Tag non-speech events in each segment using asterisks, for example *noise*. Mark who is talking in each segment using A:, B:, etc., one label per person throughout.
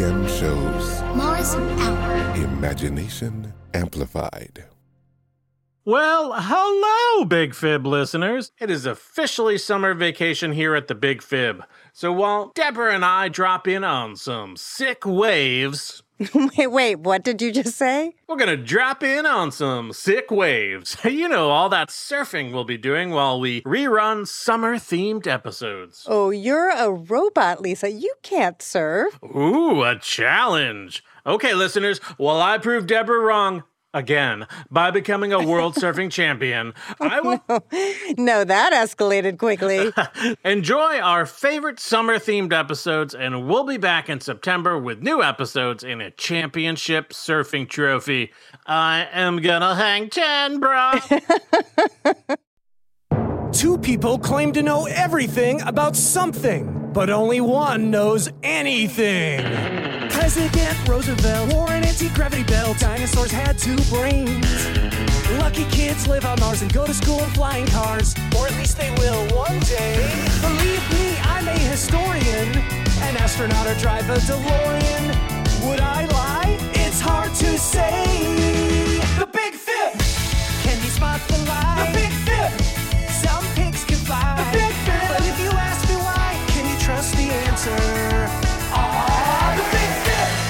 A: Dog,
B: shows
A: Mars out.
B: Imagination Amplified.
C: Well, hello, Big Fib listeners. It is officially summer vacation here at the Big Fib. So while Deborah and I drop in on some sick waves, *laughs*
D: wait, wait, what did you just say?
C: we're gonna drop in on some sick waves. *laughs* You know, all that surfing we'll be doing while we rerun summer themed episodes.
D: Oh, you're a robot, Lisa. You can't surf.
C: Ooh, a challenge. Okay, listeners, while I prove Deborah wrong again by becoming a world *laughs* surfing champion, I will *laughs*
D: No, that escalated quickly. *laughs*
C: Enjoy our favorite summer themed episodes, and we'll be back in September with new episodes in a championship surfing trophy. I am gonna hang 10, bro.
E: Two people claim to know everything about something, but only one knows anything. President Roosevelt wore an anti gravity belt. Dinosaurs had two brains. Lucky kids live on Mars and go to school in flying cars, or at least they will one day. Believe me, I'm a historian, an astronaut or drive a DeLorean. Would I lie? It's hard to say. The Big Fib! Can you spot the lie?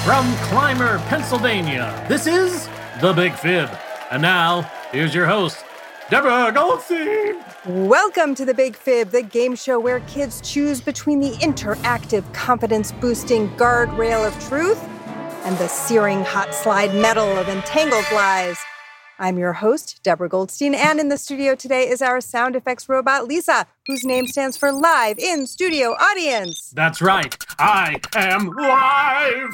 C: From Clymer, Pennsylvania, this is The Big Fib. And now, here's your host, Deborah Goldstein.
D: Welcome to the Big Fib, the game show where kids choose between the interactive, confidence boosting guardrail of truth and the searing hot slide metal of entangled lies. I'm your host, Deborah Goldstein, and in the studio today is our sound effects robot, Lisa, whose name stands for Live in Studio Audience.
C: That's right, I am live.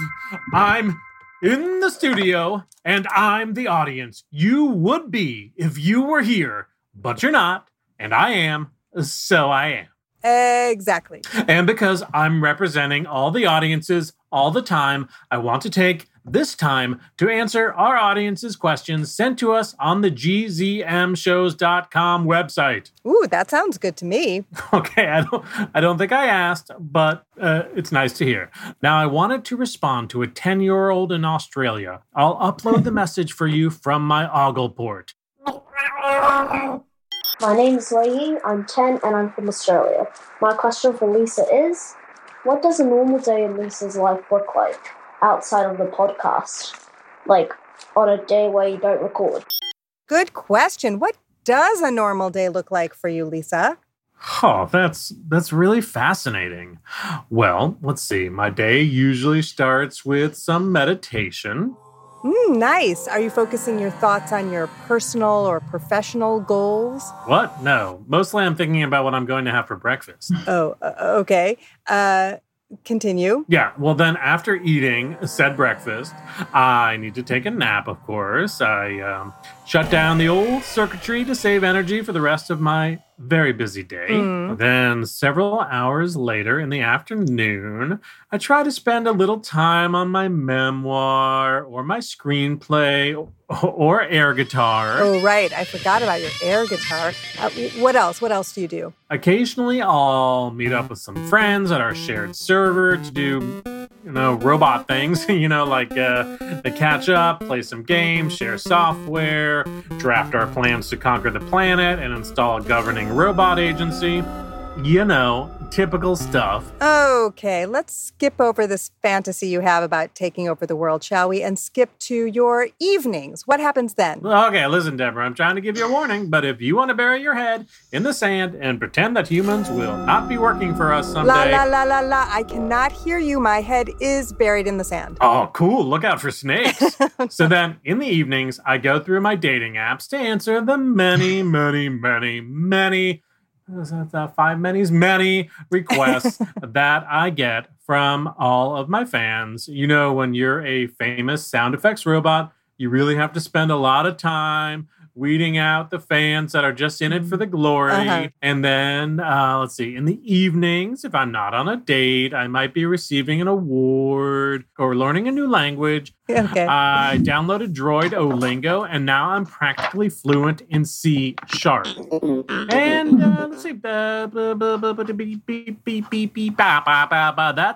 C: I'm in the studio, and I'm the audience. You would be if you were here, but you're not, and I am, so I am.
D: Exactly.
C: And because I'm representing all the audiences all the time, I want to take this time to answer our audience's questions sent to us on the gzmshows.com website.
D: Ooh, that sounds good to me. *laughs*
C: Okay, I don't, I don't think I asked, but uh, it's nice to hear. Now, I wanted to respond to a 10 year old in Australia. I'll upload the *laughs* message for you from my ogle port.
F: My name is Wei Ying, I'm 10 and I'm from Australia. My question for Lisa is What does a normal day in Lisa's life look like outside of the podcast? Like on a day where you don't record?
D: Good question. What does a normal day look like for you, Lisa?
C: Oh, that's that's really fascinating. Well, let's see. My day usually starts with some meditation.
D: Mm, nice. Are you focusing your thoughts on your personal or professional goals?
C: What? No. Mostly I'm thinking about what I'm going to have for breakfast.
D: Oh, uh, okay. Uh, continue.
C: Yeah, well, then after eating said breakfast, I need to take a nap, of course. I um, shut down the old circuitry to save energy for the rest of my very busy day.
D: Mm.
C: Then, several hours later in the afternoon, I try to spend a little time on my memoir or my screenplay or, *laughs* or air guitar.
D: Oh, right. I forgot about your air guitar. Uh, what else? What else do you do?
C: Occasionally, I'll meet up with some friends at our shared server to do, you know, robot things. *laughs* you know, like uh, to catch up, play some games, share software, draft our plans to conquer the planet, and install a governing robot agency. You know, typical stuff.
D: Okay, let's skip over this fantasy you have about taking over the world, shall we? And skip to your evenings. What happens then?
C: Okay, listen, Deborah, I'm trying to give you a warning, but if you want to bury your head in the sand and pretend that humans will not be working for us someday.
D: la la la la. la. I cannot hear you. My head is buried in the sand.
C: Oh, cool. Look out for snakes. *laughs* so then in the evenings, I go through my dating apps to answer the many, many, many, many five many's many requests *laughs* that I get from all of my fans. You know, when you're a famous sound effects robot, you really have to spend a lot of time weeding out the fans that are just in it for the glory.
D: Uh-huh.
C: And then, uh, let's see, in the evenings, if I'm not on a date, I might be receiving an award or learning a new language. *laughs*
D: Okay.
C: I downloaded Droid Olingo, and now I'm practically fluent in C sharp. And uh, let's see, that's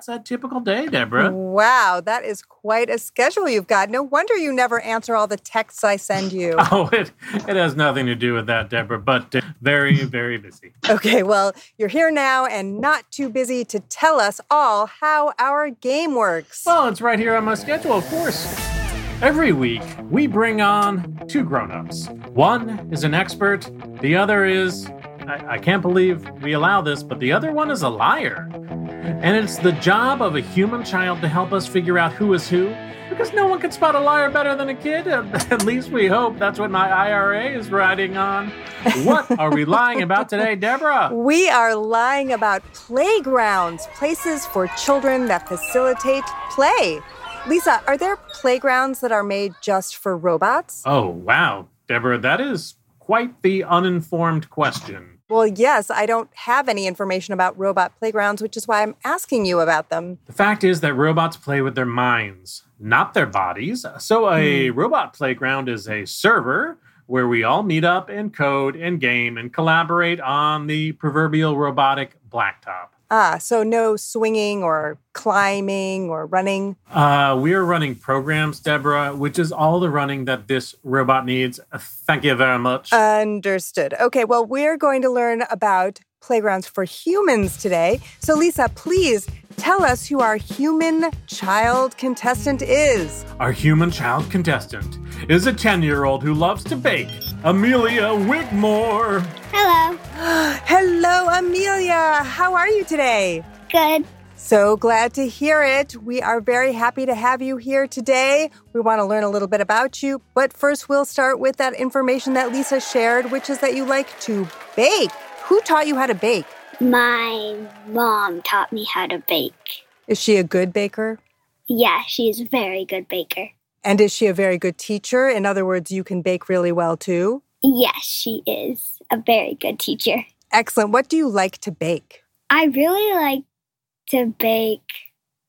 C: a typical day, Deborah.
D: Wow, that is quite a schedule you've got. No wonder you never answer all the texts I send you. *laughs*
C: Oh, it, it has nothing to do with that, Deborah, but uh, very, very busy.
D: Okay, well, you're here now and not too busy to tell us all how our game works.
C: Well, it's right here on my schedule, of course. Every week, we bring on two grown ups. One is an expert, the other is. I, I can't believe we allow this, but the other one is a liar. And it's the job of a human child to help us figure out who is who, because no one can spot a liar better than a kid. *laughs* At least we hope that's what my IRA is riding on. What are we lying about today, Deborah?
D: We are lying about playgrounds, places for children that facilitate play. Lisa, are there playgrounds that are made just for robots?
C: Oh, wow. Deborah, that is quite the uninformed question.
D: Well, yes, I don't have any information about robot playgrounds, which is why I'm asking you about them.
C: The fact is that robots play with their minds, not their bodies. So, a hmm. robot playground is a server where we all meet up and code and game and collaborate on the proverbial robotic blacktop.
D: Ah, so no swinging or climbing or running.
C: Uh, we are running programs, Deborah, which is all the running that this robot needs. Thank you very much.
D: Understood. Okay, well, we're going to learn about playgrounds for humans today. So, Lisa, please tell us who our human child contestant is.
C: Our human child contestant is a 10 year old who loves to bake, Amelia Wigmore.
G: Hello. *gasps*
D: Hello, Amelia. How are you today?
G: Good.
D: So glad to hear it. We are very happy to have you here today. We want to learn a little bit about you, but first we'll start with that information that Lisa shared, which is that you like to bake. Who taught you how to bake?
G: My mom taught me how to bake.
D: Is she a good baker?
G: Yeah, she's a very good baker.
D: And is she a very good teacher? In other words, you can bake really well too?
G: Yes, she is a very good teacher.
D: Excellent. What do you like to bake?
G: I really like to bake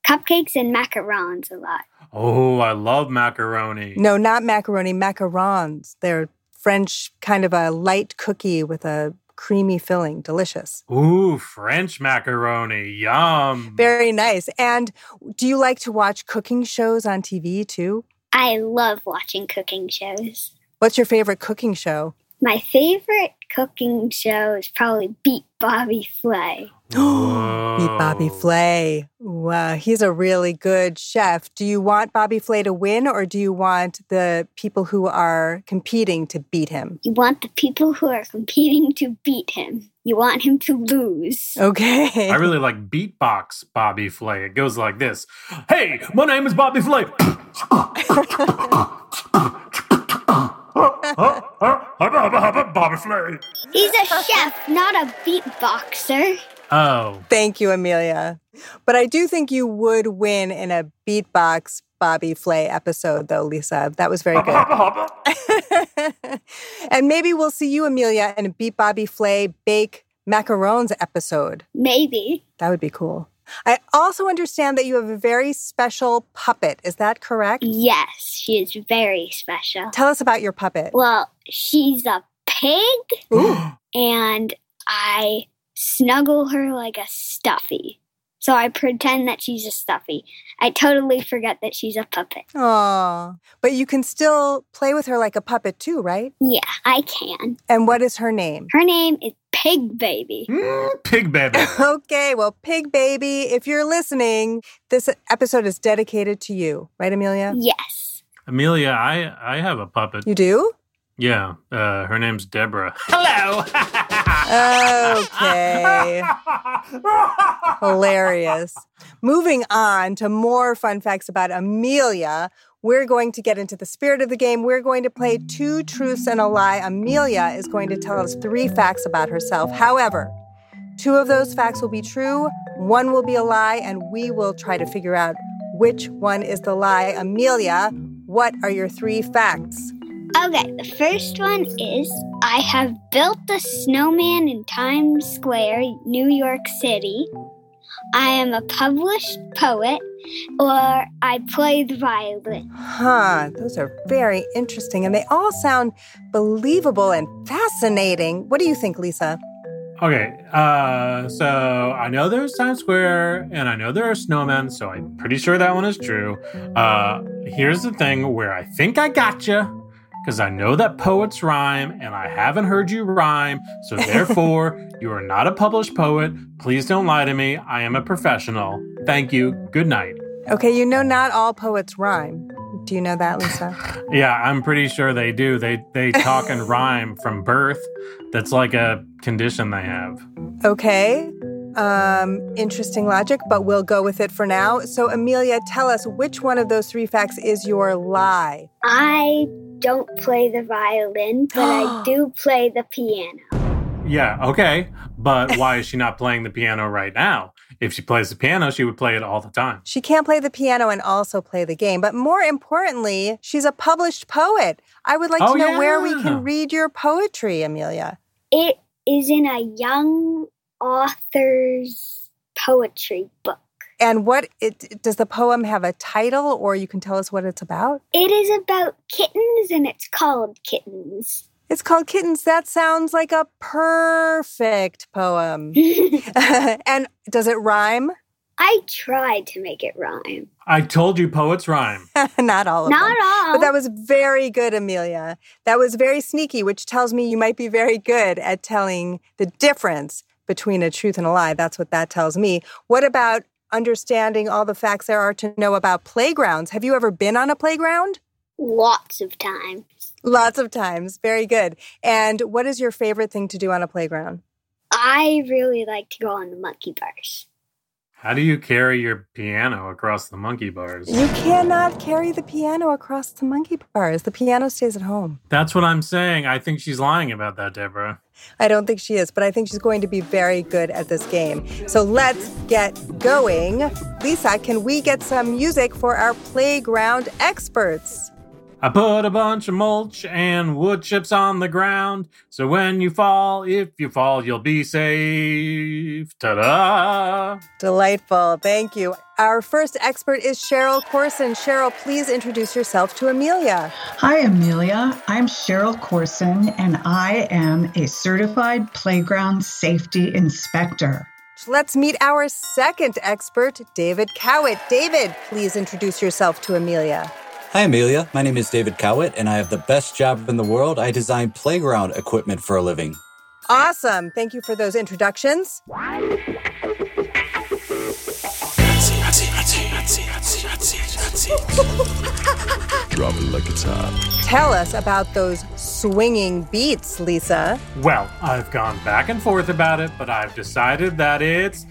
G: cupcakes and macarons a lot.
C: Oh, I love macaroni.
D: No, not macaroni, macarons. They're French, kind of a light cookie with a creamy filling. Delicious.
C: Ooh, French macaroni. Yum.
D: Very nice. And do you like to watch cooking shows on TV too?
G: I love watching cooking shows.
D: What's your favorite cooking show?
G: My favorite cooking show is probably Beat Bobby Flay.
D: Meet Bobby Flay. Wow, he's a really good chef. Do you want Bobby Flay to win or do you want the people who are competing to beat him?
G: You want the people who are competing to beat him. You want him to lose.
D: Okay.
C: I really like beatbox Bobby Flay. It goes like this Hey, my name is Bobby Flay. Bobby Flay.
G: He's a chef, not a beatboxer.
C: Oh,
D: Thank you, Amelia. But I do think you would win in a beatbox Bobby Flay episode, though, Lisa. That was very good. *laughs* and maybe we'll see you, Amelia, in a Beat Bobby Flay Bake Macarons episode.
G: Maybe.
D: That would be cool. I also understand that you have a very special puppet. Is that correct?
G: Yes, she is very special.
D: Tell us about your puppet.
G: Well, she's a pig, *gasps* and I snuggle her like a stuffy. So I pretend that she's a stuffy. I totally forget that she's a puppet.
D: Aw. But you can still play with her like a puppet too, right?
G: Yeah, I can.
D: And what is her name?
G: Her name is Pig Baby.
C: Mm, pig baby. *laughs*
D: Okay, well, Pig Baby, if you're listening, this episode is dedicated to you, right, Amelia?
G: Yes.
C: Amelia, I, I have a puppet.
D: You do?
C: Yeah, uh, her name's Deborah. *laughs* Hello.
D: Okay. Hilarious. moving on to more fun facts about Amelia. We're going to get into the spirit of the game. We're going to play two truths and a lie. Amelia is going to tell us three facts about herself. However, two of those facts will be true, one will be a lie, and we will try to figure out which one is the lie. Amelia, what are your three facts?
G: Okay, the first one is I have built a snowman in Times Square, New York City. I am a published poet, or I play the violin.
D: Huh, those are very interesting, and they all sound believable and fascinating. What do you think, Lisa?
C: Okay, uh, so I know there's Times Square and I know there are snowmen, so I'm pretty sure that one is true. Uh, here's the thing where I think I gotcha because I know that poets rhyme and I haven't heard you rhyme. So *laughs* therefore, you are not a published poet. Please don't lie to me. I am a professional. Thank you. Good night.
D: Okay, you know not all poets rhyme. Do you know that, Lisa? *laughs*
C: yeah, I'm pretty sure they do. They they talk and *laughs* rhyme from birth. That's like a condition they have.
D: Okay. Um, interesting logic, but we'll go with it for now. So, Amelia, tell us which one of those three facts is your lie.
G: I don't play the violin, but I *gasps* do play the piano.
C: Yeah, okay. But why is she not playing the piano right now? If she plays the piano, she would play it all the time.
D: She can't play the piano and also play the game. But more importantly, she's a published poet. I would like
C: Oh,
D: to know where we can read your poetry, Amelia.
G: It is in a young author's poetry book.
D: And what it does the poem have a title or you can tell us what it's about?
G: It is about kittens and it's called Kittens.
D: It's called Kittens. That sounds like a perfect poem. *laughs* *laughs* and does it rhyme?
G: I tried to make it rhyme.
C: I told you poets rhyme. *laughs*
D: Not all of
G: Not
D: them.
G: all.
D: But that was very good, Amelia. That was very sneaky, which tells me you might be very good at telling the difference between a truth and a lie. That's what that tells me. What about understanding all the facts there are to know about playgrounds? Have you ever been on a playground?
G: Lots of times.
D: Lots of times. Very good. And what is your favorite thing to do on a playground?
G: I really like to go on the monkey bars.
C: How do you carry your piano across the monkey bars?
D: You cannot carry the piano across the monkey bars. The piano stays at home.
C: That's what I'm saying. I think she's lying about that, Deborah.
D: I don't think she is, but I think she's going to be very good at this game. So let's get going. Lisa, can we get some music for our playground experts?
C: I put a bunch of mulch and wood chips on the ground. So when you fall, if you fall, you'll be safe. Ta da!
D: Delightful. Thank you. Our first expert is Cheryl Corson. Cheryl, please introduce yourself to Amelia.
H: Hi, Amelia. I'm Cheryl Corson, and I am a certified playground safety inspector.
D: Let's meet our second expert, David Cowett. David, please introduce yourself to Amelia.
I: Hi, Amelia. My name is David Cowett, and I have the best job in the world. I design playground equipment for a living.
D: Awesome. Thank you for those introductions.
B: Drop it like it's hot.
D: Tell us about those swinging beats, Lisa.
C: Well, I've gone back and forth about it, but I've decided that it's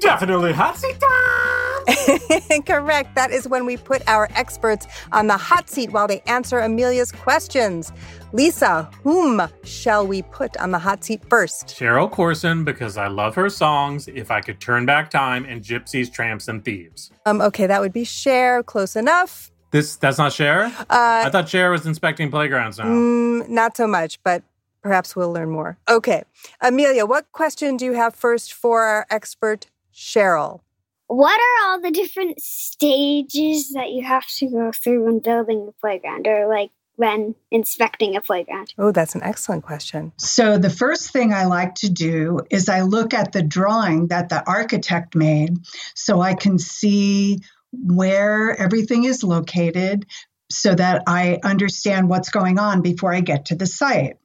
C: definitely hot seat time. *laughs*
D: Correct. That is when we put our experts on the hot seat while they answer Amelia's questions. Lisa, whom shall we put on the hot seat first?
C: Cheryl Corson, because I love her songs. If I could turn back time and gypsies, tramps, and thieves.
D: Um, okay, that would be Cher. Close enough.
C: This that's not Cher.
D: Uh,
C: I thought Cher was inspecting playgrounds now.
D: Mm, not so much, but perhaps we'll learn more. Okay, Amelia, what question do you have first for our expert, Cheryl?
G: What are all the different stages that you have to go through when building a playground or like when inspecting a playground?
D: Oh, that's an excellent question.
H: So, the first thing I like to do is I look at the drawing that the architect made so I can see where everything is located so that I understand what's going on before I get to the site.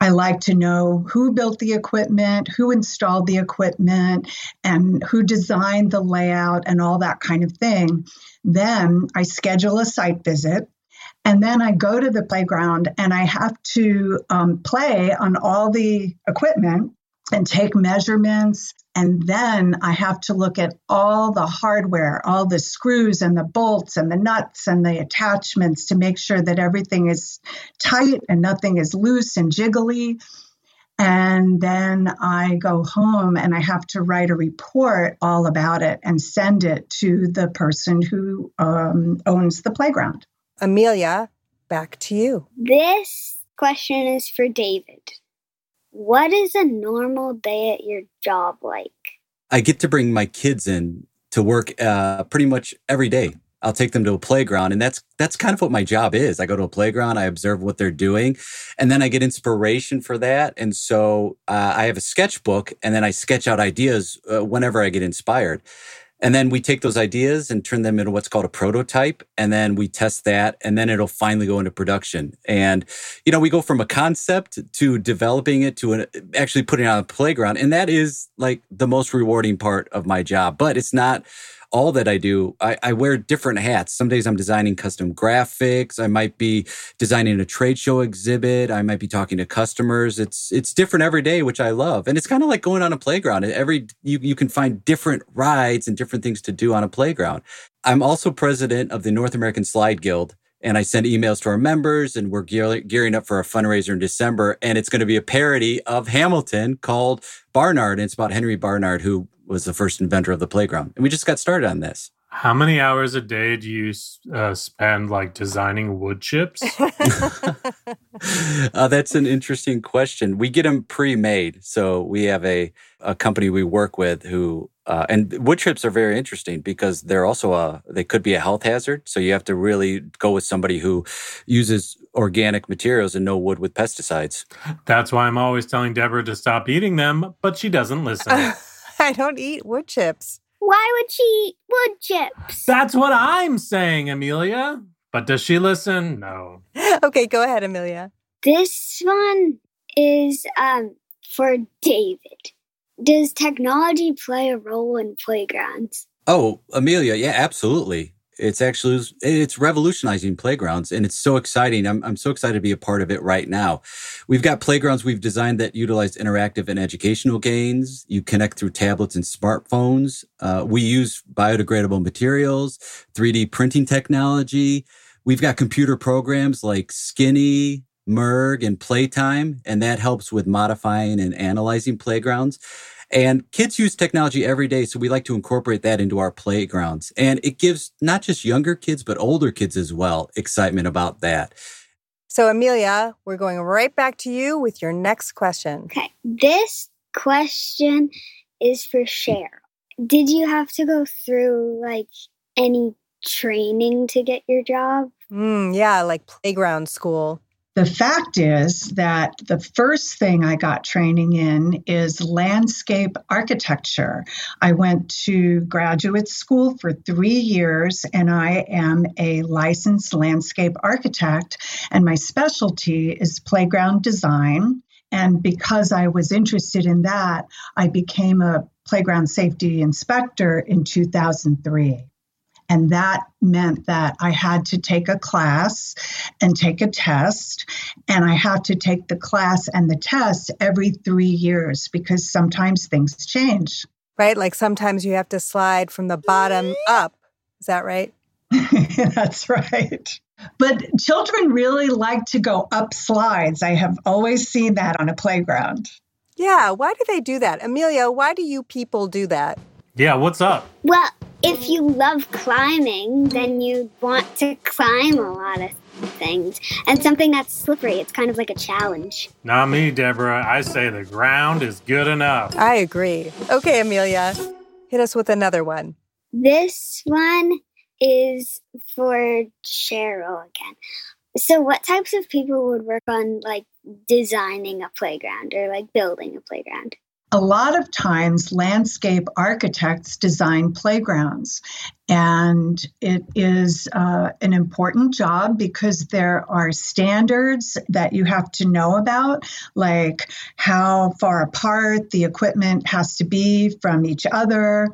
H: I like to know who built the equipment, who installed the equipment, and who designed the layout and all that kind of thing. Then I schedule a site visit. And then I go to the playground and I have to um, play on all the equipment and take measurements. And then I have to look at all the hardware, all the screws and the bolts and the nuts and the attachments to make sure that everything is tight and nothing is loose and jiggly. And then I go home and I have to write a report all about it and send it to the person who um, owns the playground.
D: Amelia, back to you.
G: This question is for David. What is a normal day at your job like?
I: I get to bring my kids in to work uh, pretty much every day. I'll take them to a playground, and that's that's kind of what my job is. I go to a playground, I observe what they're doing, and then I get inspiration for that. And so uh, I have a sketchbook, and then I sketch out ideas uh, whenever I get inspired. And then we take those ideas and turn them into what's called a prototype. And then we test that and then it'll finally go into production. And, you know, we go from a concept to developing it to an, actually putting it on a playground. And that is like the most rewarding part of my job. But it's not all that I do, I, I, wear different hats. Some days I'm designing custom graphics. I might be designing a trade show exhibit. I might be talking to customers. It's it's different every day, which I love. And it's kind of like going on a playground. Every you you can find different rides and different things to do on a playground. I'm also president of the North American Slide Guild. And I send emails to our members, and we're gear, gearing up for a fundraiser in December. And it's going to be a parody of Hamilton called Barnard. And it's about Henry Barnard, who was the first inventor of the playground. And we just got started on this.
C: How many hours a day do you uh, spend like designing wood chips? *laughs*
I: uh, that's an interesting question. We get them pre-made, so we have a a company we work with who uh, and wood chips are very interesting because they're also a they could be a health hazard. So you have to really go with somebody who uses organic materials and no wood with pesticides.
C: That's why I'm always telling Deborah to stop eating them, but she doesn't listen. *laughs* *laughs*
D: I don't eat wood chips.
G: Why would she eat wood chips?
C: That's what I'm saying, Amelia. But does she listen? No. *laughs*
D: okay, go ahead, Amelia.
G: This one is um for David. Does technology play a role in playgrounds?
I: Oh, Amelia, yeah, absolutely it's actually it's revolutionizing playgrounds and it's so exciting. I'm, I'm so excited to be a part of it right now. We've got playgrounds we've designed that utilize interactive and educational gains. You connect through tablets and smartphones. Uh, we use biodegradable materials 3d printing technology. We've got computer programs like skinny merg and playtime and that helps with modifying and analyzing playgrounds and kids use technology every day, so we like to incorporate that into our playgrounds. And it gives not just younger kids, but older kids as well excitement about that.
D: So, Amelia, we're going right back to you with your next question.
G: Okay. This question is for Cheryl. Did you have to go through like any training to get your job?
D: Mm, yeah, like playground school.
H: The fact is that the first thing I got training in is landscape architecture. I went to graduate school for three years and I am a licensed landscape architect, and my specialty is playground design. And because I was interested in that, I became a playground safety inspector in 2003. And that meant that I had to take a class and take a test. And I have to take the class and the test every three years because sometimes things change.
D: Right? Like sometimes you have to slide from the bottom mm-hmm. up. Is that right? *laughs*
H: That's right. But children really like to go up slides. I have always seen that on a playground.
D: Yeah. Why do they do that? Amelia, why do you people do that?
C: Yeah, what's up?
G: Well, if you love climbing, then you want to climb a lot of things. And something that's slippery, it's kind of like a challenge.
C: Not me, Deborah. I say the ground is good enough.
D: I agree. Okay, Amelia, hit us with another one.
G: This one is for Cheryl again. So, what types of people would work on like designing a playground or like building a playground?
H: A lot of times landscape architects design playgrounds and it is uh, an important job because there are standards that you have to know about like how far apart the equipment has to be from each other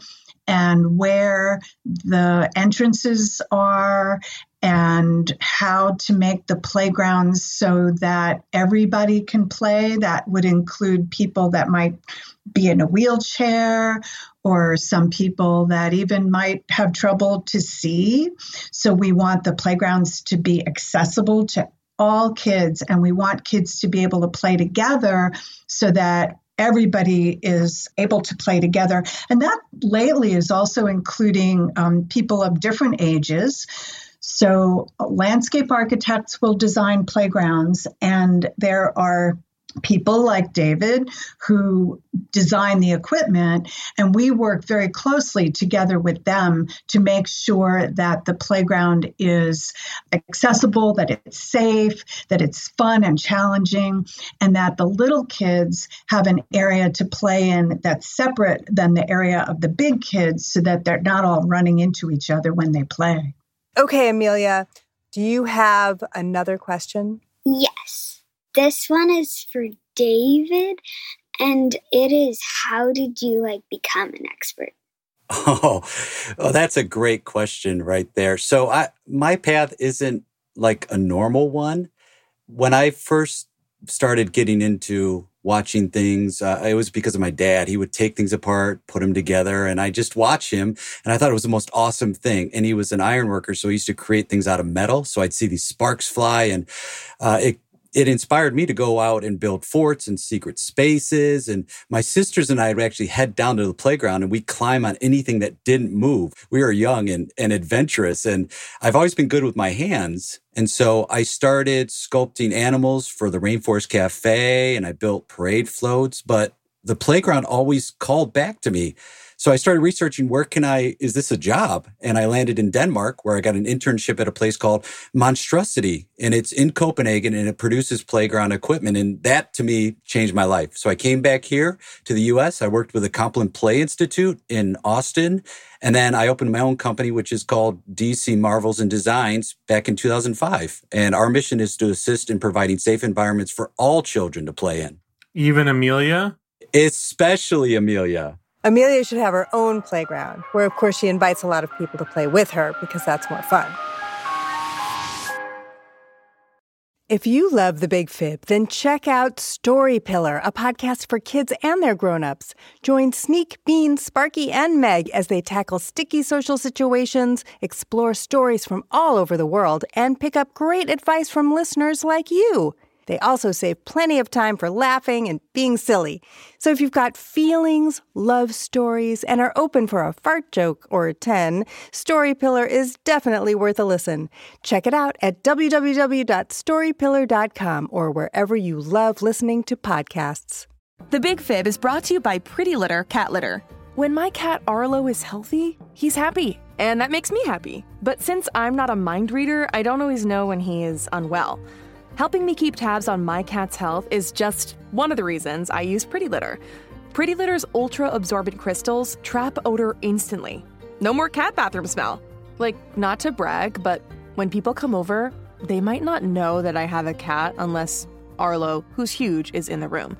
H: and where the entrances are and how to make the playgrounds so that everybody can play. That would include people that might be in a wheelchair or some people that even might have trouble to see. So we want the playgrounds to be accessible to all kids and we want kids to be able to play together so that everybody is able to play together. And that lately is also including um, people of different ages. So, landscape architects will design playgrounds, and there are people like David who design the equipment, and we work very closely together with them to make sure that the playground is accessible, that it's safe, that it's fun and challenging, and that the little kids have an area to play in that's separate than the area of the big kids so that they're not all running into each other when they play.
D: Okay, Amelia, do you have another question?
G: Yes. This one is for David, and it is how did you like become an expert?
I: Oh, oh, that's a great question right there. So I my path isn't like a normal one. When I first started getting into watching things, uh, it was because of my dad. He would take things apart, put them together, and I just watch him. And I thought it was the most awesome thing. And he was an iron worker, so he used to create things out of metal. So I'd see these sparks fly, and uh, it it inspired me to go out and build forts and secret spaces. And my sisters and I would actually head down to the playground and we climb on anything that didn't move. We were young and, and adventurous. And I've always been good with my hands. And so I started sculpting animals for the Rainforest Cafe and I built parade floats. But the playground always called back to me. So I started researching where can I, is this a job? And I landed in Denmark where I got an internship at a place called Monstrosity and it's in Copenhagen and it produces playground equipment. And that to me changed my life. So I came back here to the US. I worked with the Compline Play Institute in Austin. And then I opened my own company, which is called DC Marvels and Designs back in 2005. And our mission is to assist in providing safe environments for all children to play in.
C: Even Amelia?
I: Especially Amelia.
D: Amelia should have her own playground, where of course she invites a lot of people to play with her because that's more fun. If you love The Big Fib, then check out Story Pillar, a podcast for kids and their grown-ups. Join Sneak, Bean, Sparky, and Meg as they tackle sticky social situations, explore stories from all over the world, and pick up great advice from listeners like you. They also save plenty of time for laughing and being silly. So if you've got feelings, love stories, and are open for a fart joke or 10, Story Pillar is definitely worth a listen. Check it out at www.storypillar.com or wherever you love listening to podcasts.
J: The Big Fib is brought to you by Pretty Litter Cat Litter. When my cat Arlo is healthy, he's happy, and that makes me happy. But since I'm not a mind reader, I don't always know when he is unwell. Helping me keep tabs on my cat's health is just one of the reasons I use Pretty Litter. Pretty Litter's ultra absorbent crystals trap odor instantly. No more cat bathroom smell. Like, not to brag, but when people come over, they might not know that I have a cat unless Arlo, who's huge, is in the room.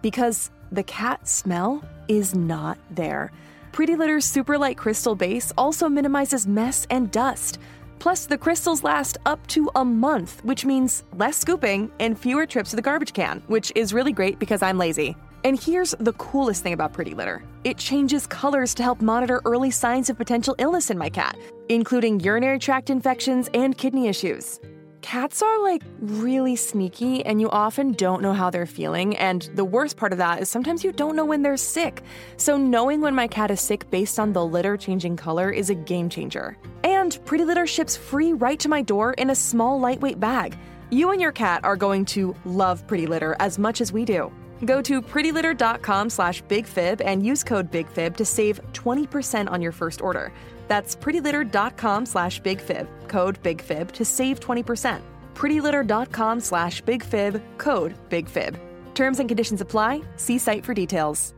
J: Because the cat smell is not there. Pretty Litter's super light crystal base also minimizes mess and dust. Plus, the crystals last up to a month, which means less scooping and fewer trips to the garbage can, which is really great because I'm lazy. And here's the coolest thing about Pretty Litter it changes colors to help monitor early signs of potential illness in my cat, including urinary tract infections and kidney issues. Cats are like really sneaky, and you often don't know how they're feeling. And the worst part of that is sometimes you don't know when they're sick. So, knowing when my cat is sick based on the litter changing color is a game changer. And Pretty Litter ships free right to my door in a small, lightweight bag. You and your cat are going to love Pretty Litter as much as we do. Go to prettylitter.com slash bigfib and use code bigfib to save 20% on your first order. That's prettylitter.com slash bigfib, code bigfib to save 20%. prettylitter.com slash bigfib, code bigfib. Terms and conditions apply. See site for details.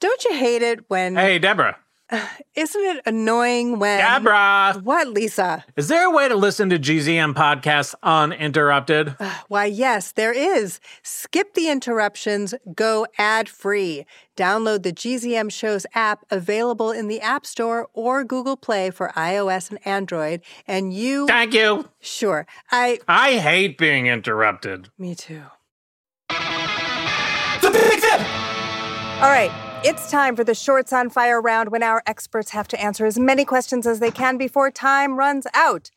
D: Don't you hate it when...
C: Hey, Deborah. *sighs*
D: Isn't it annoying when.
C: Gabra!
D: What, Lisa?
C: Is there a way to listen to GZM podcasts uninterrupted? *sighs*
D: Why, yes, there is. Skip the interruptions, go ad free. Download the GZM Shows app available in the App Store or Google Play for iOS and Android, and you.
C: Thank you.
D: Sure. I.
C: I hate being interrupted.
D: Me too.
E: The Big Fib!
D: All right. It's time for the Shorts on Fire round when our experts have to answer as many questions as they can before time runs out.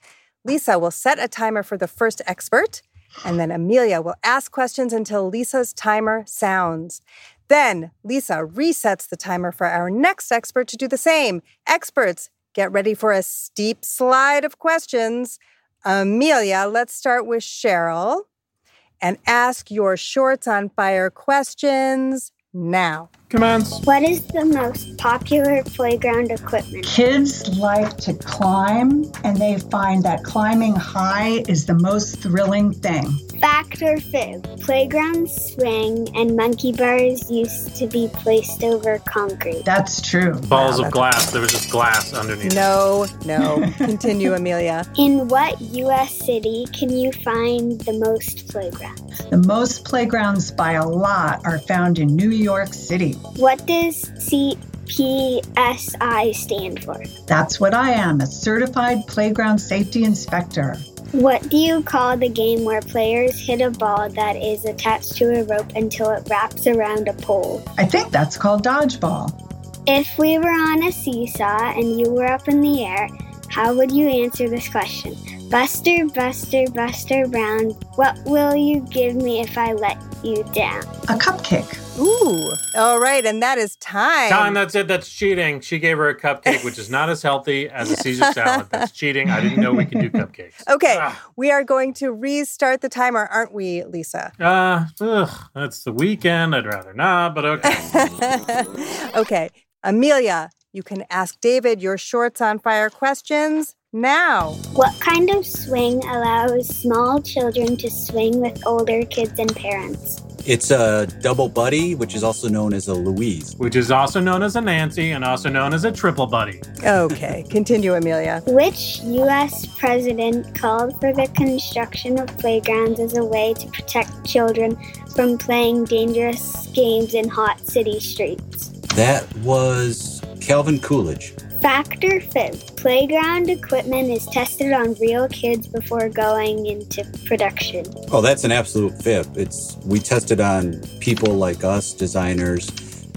D: Lisa will set a timer for the first expert, and then Amelia will ask questions until Lisa's timer sounds. Then Lisa resets the timer for our next expert to do the same. Experts, get ready for a steep slide of questions. Amelia, let's start with Cheryl and ask your Shorts on Fire questions now.
C: Commence.
G: What is the most popular playground equipment?
H: Kids like to climb, and they find that climbing high is the most thrilling thing.
G: Fact or fib? Playground swing and monkey bars used to be placed over concrete.
H: That's true.
C: Balls of glass. There was just glass underneath.
D: No, no. *laughs* Continue, Amelia.
G: In what U.S. city can you find the most playgrounds?
H: The most playgrounds by a lot are found in New York City.
G: What does CPSI stand for?
H: That's what I am, a certified playground safety inspector.
G: What do you call the game where players hit a ball that is attached to a rope until it wraps around a pole?
H: I think that's called dodgeball.
G: If we were on a seesaw and you were up in the air, how would you answer this question? Buster, Buster, Buster Brown, what will you give me if I let you down?
H: A cupcake.
D: Ooh. All right, and that is time.
C: Time, that's it. That's cheating. She gave her a cupcake, which is not as healthy as a Caesar *laughs* salad. That's cheating. I didn't know we could do cupcakes.
D: Okay, we are going to restart the timer, aren't we, Lisa?
C: Uh, ugh, that's the weekend. I'd rather not, but okay. *laughs*
D: okay, Amelia, you can ask David your shorts on fire questions now.
G: What kind of swing allows small children to swing with older kids and parents?
I: It's a double buddy, which is also known as a Louise.
C: Which is also known as a Nancy and also known as a triple buddy.
D: Okay, *laughs* continue, Amelia.
G: Which U.S. president called for the construction of playgrounds as a way to protect children from playing dangerous games in hot city streets?
I: That was Calvin Coolidge.
G: Fact or fib? Playground equipment is tested on real kids before going into production.
I: Oh, that's an absolute fib. It's we tested on people like us, designers,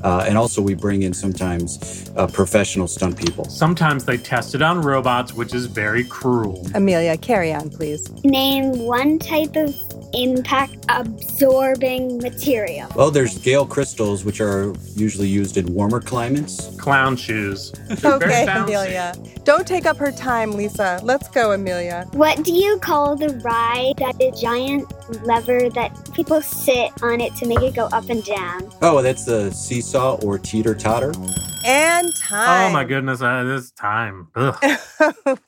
I: uh, and also we bring in sometimes uh, professional stunt people.
C: Sometimes they test it on robots, which is very cruel.
D: Amelia, carry on, please.
G: Name one type of impact absorbing material.
I: Well, there's Gale crystals, which are usually used in warmer climates.
C: Clown shoes.
D: Okay, Amelia. Don't take up her time, Lisa. Let's go, Amelia.
G: What do you call the ride that is giant lever that people sit on it to make it go up and down?
I: Oh, that's the seesaw or teeter totter.
D: And time.
C: Oh my goodness, uh, this time. *laughs*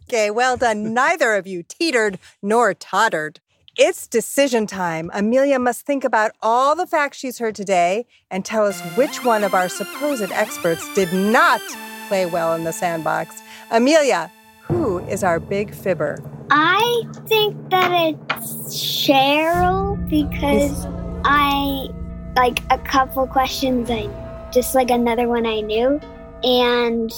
D: Okay, well done. Neither of you teetered nor tottered. It's decision time. Amelia must think about all the facts she's heard today and tell us which one of our supposed experts did not play well in the sandbox. Amelia, who is our big fibber?
G: I think that it's Cheryl because I like a couple questions I just like another one I knew and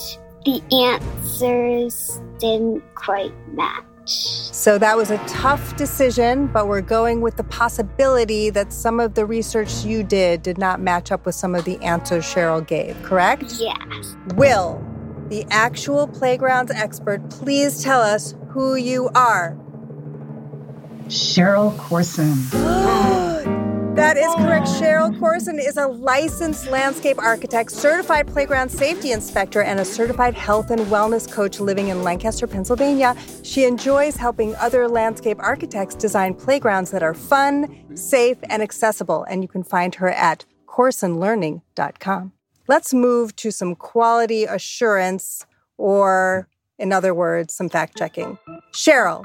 G: the answers didn't quite match.
D: So that was a tough decision, but we're going with the possibility that some of the research you did did not match up with some of the answers Cheryl gave, correct?
G: Yeah.
D: Will, the actual playgrounds expert, please tell us who you are?
H: Cheryl Corson. *gasps*
D: That is oh. correct. Cheryl Corson is a licensed landscape architect, certified playground safety inspector, and a certified health and wellness coach living in Lancaster, Pennsylvania. She enjoys helping other landscape architects design playgrounds that are fun, safe, and accessible. And you can find her at corsonlearning.com. Let's move to some quality assurance, or in other words, some fact checking. Cheryl,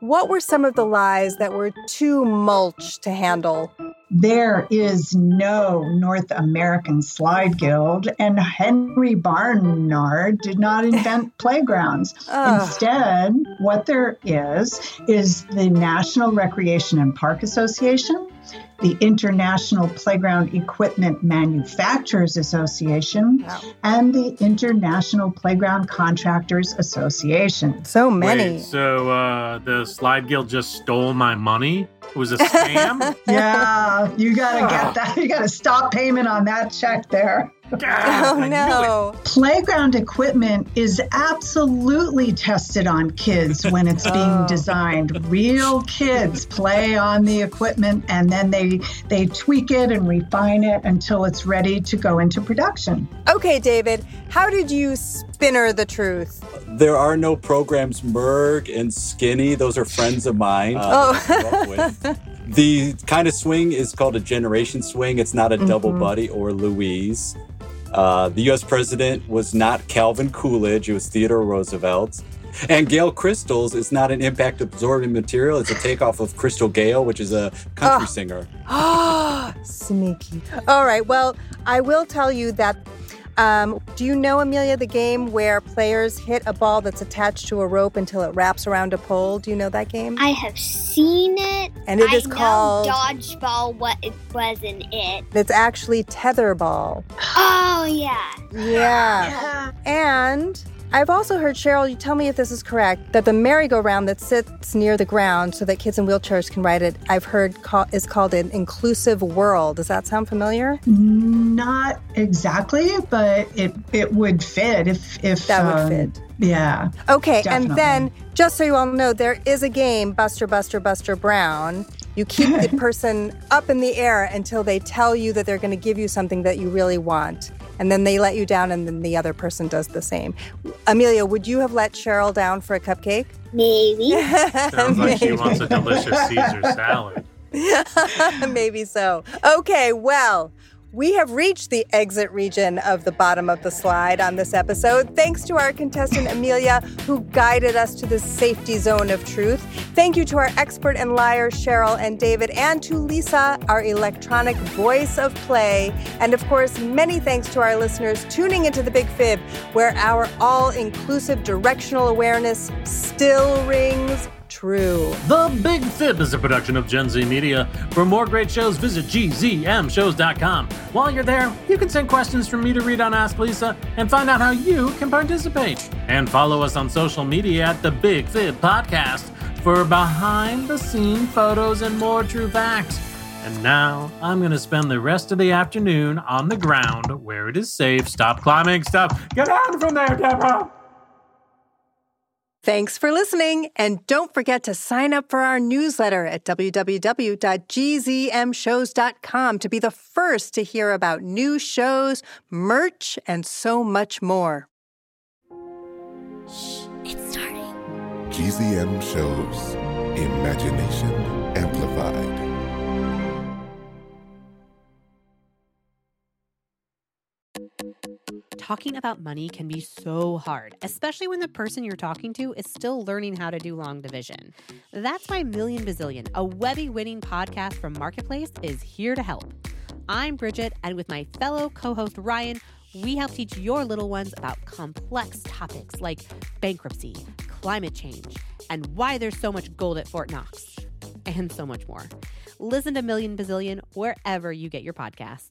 D: what were some of the lies that were too mulch to handle?
H: there is no North American Slide Guild, and Henry Barnard did not invent *laughs* playgrounds. Instead, what there is is the National Recreation and Park Association, the International Playground Equipment Manufacturers Association, and the International Playground Contractors Association.
D: So
C: Wait, so uh, the Slide Guild just stole my money? It was a scam? *laughs*
H: yeah, you gotta get that. You gotta stop payment on that check there.
D: Oh no.
H: Playground equipment is absolutely tested on kids when it's being
D: Oh.
H: designed. Real kids play on the equipment and then they they tweak it and refine it until it's ready to go into production.
D: Okay, David, how did you spinner the truth?
I: There are no programs Merg and Skinny. Those are friends of mine. uh,
D: Oh.
I: that I grew up with. The kind of swing is called a generation swing. It's not a double
D: Mhm.
I: buddy or Louise. Uh, the U.S. president was not Calvin Coolidge. It was Theodore Roosevelt. And Gale Crystals is not an impact absorbing material. It's a takeoff of Crystal Gayle, which is a country
D: Oh.
I: singer.
D: Ah, *gasps* sneaky. All right. Well, I will tell you that. Um, do you know, Amelia, the game where players hit a ball that's attached to a rope until it wraps around a pole? Do you know that game?
G: I have seen it.
D: And it
G: I
D: is
G: know
D: called-
G: dodgeball. What it wasn't it?
D: It's actually tetherball.
G: Oh yeah.
D: Yeah. *laughs* And I've also heard, Cheryl, you tell me if this is correct, that the merry-go-round that sits near the ground so that kids in wheelchairs can ride it, I've heard call, is called an inclusive world. Does that sound familiar?
H: Not exactly, but it it would fit if if
D: That would
H: um,
D: fit.
H: Yeah.
D: Okay,
H: Definitely.
D: and then just so you all know, there is a game, Buster, Buster, Buster Brown. You keep the *laughs* person up in the air until they tell you that they're going to give you something that you really want. And then they let you down, and then the other person does the same. Amelia, would you have let Cheryl down for a cupcake?
G: Maybe. *laughs*
C: Sounds like she wants a delicious Caesar salad. *laughs*
D: Maybe so. Okay, well, we have reached the exit region of the bottom of the slide on this episode. Thanks to our contestant Amelia, who guided us to the safety zone of truth. Thank you to our expert and liars, Cheryl and David, and to Lisa, our electronic voice of play. And of course, many thanks to our listeners tuning into the Big Fib, where our all inclusive directional awareness still rings true.
C: The Big Fib is a production of Gen Z Media. For more great shows, visit gzmshows.com. While you're there, you can send questions for me to read on Ask Lisa and find out how you can participate. And follow us on social media at The Big Fib Podcast for behind the scene photos and more true facts. And now I'm going to spend the rest of the afternoon on the ground where it is safe. Stop climbing. Stop. Get down from there, Deborah.
D: Thanks for listening. And don't forget to sign up for our newsletter at www.gzmshows.com to be the first to hear about new shows, merch, and so much more.
K: GZM shows Imagination Amplified.
L: Talking about money can be so hard, especially when the person you're talking to is still learning how to do long division. That's why Million Bazillion, a Webby winning podcast from Marketplace, is here to help. I'm Bridget, and with my fellow co host Ryan, we help teach your little ones about complex topics like bankruptcy, climate change, and why there's so much gold at Fort Knox, and so much more. Listen to Million Bazillion wherever you get your podcasts.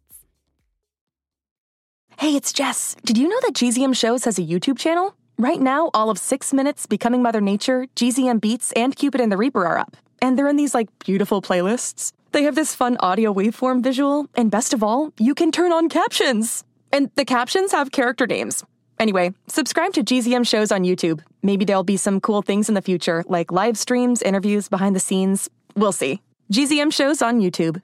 J: Hey, it's Jess. Did you know that GZM Shows has a YouTube channel? Right now, all of Six Minutes, Becoming Mother Nature, GZM Beats, and Cupid and the Reaper are up. And they're in these, like, beautiful playlists. They have this fun audio waveform visual, and best of all, you can turn on captions. And the captions have character names. Anyway, subscribe to GZM Shows on YouTube. Maybe there'll be some cool things in the future, like live streams, interviews, behind the scenes. We'll see. GZM Shows on YouTube.